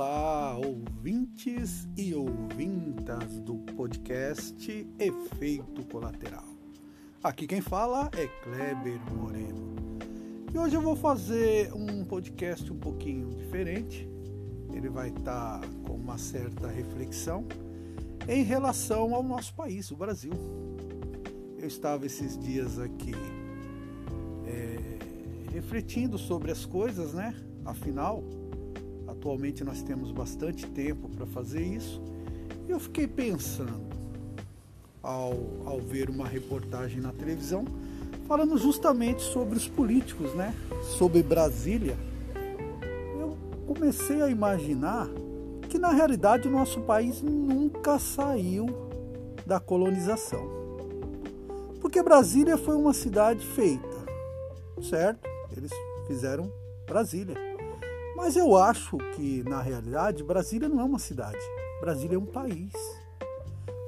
Olá, ouvintes e ouvintas do podcast Efeito Colateral. Aqui quem fala é Kleber Moreno. E hoje eu vou fazer um podcast um pouquinho diferente. Ele vai estar com uma certa reflexão em relação ao nosso país, o Brasil. Eu estava esses dias aqui é, refletindo sobre as coisas, né? Afinal, Atualmente nós temos bastante tempo para fazer isso. E eu fiquei pensando, ao, ao ver uma reportagem na televisão, falando justamente sobre os políticos, né? Sobre Brasília. Eu comecei a imaginar que na realidade o nosso país nunca saiu da colonização. Porque Brasília foi uma cidade feita, certo? Eles fizeram Brasília. Mas eu acho que, na realidade, Brasília não é uma cidade. Brasília é um país.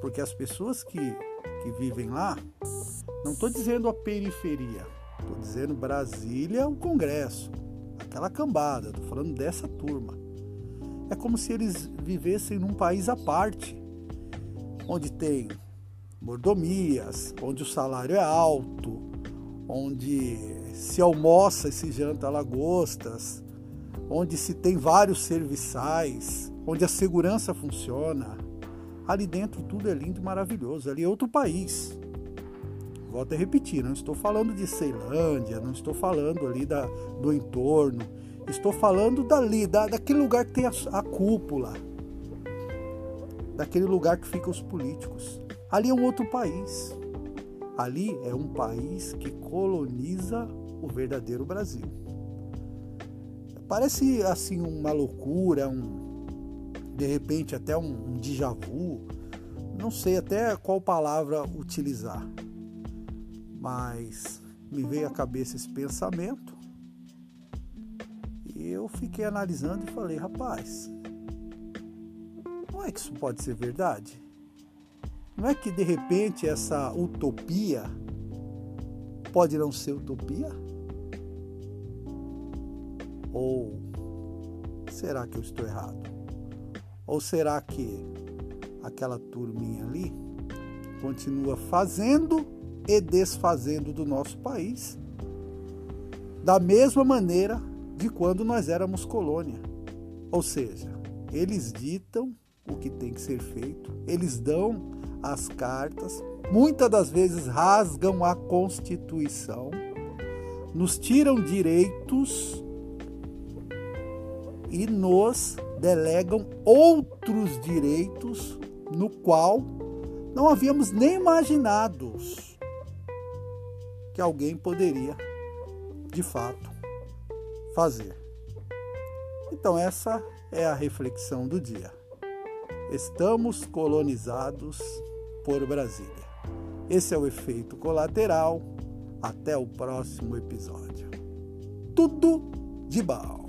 Porque as pessoas que, que vivem lá, não estou dizendo a periferia, estou dizendo Brasília, o Congresso, aquela cambada, estou falando dessa turma. É como se eles vivessem num país à parte, onde tem mordomias, onde o salário é alto, onde se almoça e se janta lagostas, onde se tem vários serviçais, onde a segurança funciona. Ali dentro tudo é lindo e maravilhoso. Ali é outro país. Volto a repetir, não estou falando de Ceilândia, não estou falando ali da, do entorno. Estou falando dali, da, daquele lugar que tem a, a cúpula, daquele lugar que ficam os políticos. Ali é um outro país. Ali é um país que coloniza o verdadeiro Brasil. Parece assim uma loucura, um de repente até um, um déjà vu. Não sei até qual palavra utilizar. Mas me veio à cabeça esse pensamento. E eu fiquei analisando e falei, rapaz, não é que isso pode ser verdade? Não é que de repente essa utopia pode não ser utopia? Ou será que eu estou errado? Ou será que aquela turminha ali continua fazendo e desfazendo do nosso país da mesma maneira de quando nós éramos colônia? Ou seja, eles ditam o que tem que ser feito, eles dão as cartas, muitas das vezes rasgam a Constituição, nos tiram direitos e nos delegam outros direitos no qual não havíamos nem imaginados que alguém poderia, de fato, fazer. Então, essa é a reflexão do dia. Estamos colonizados por Brasília. Esse é o efeito colateral. Até o próximo episódio. Tudo de bom.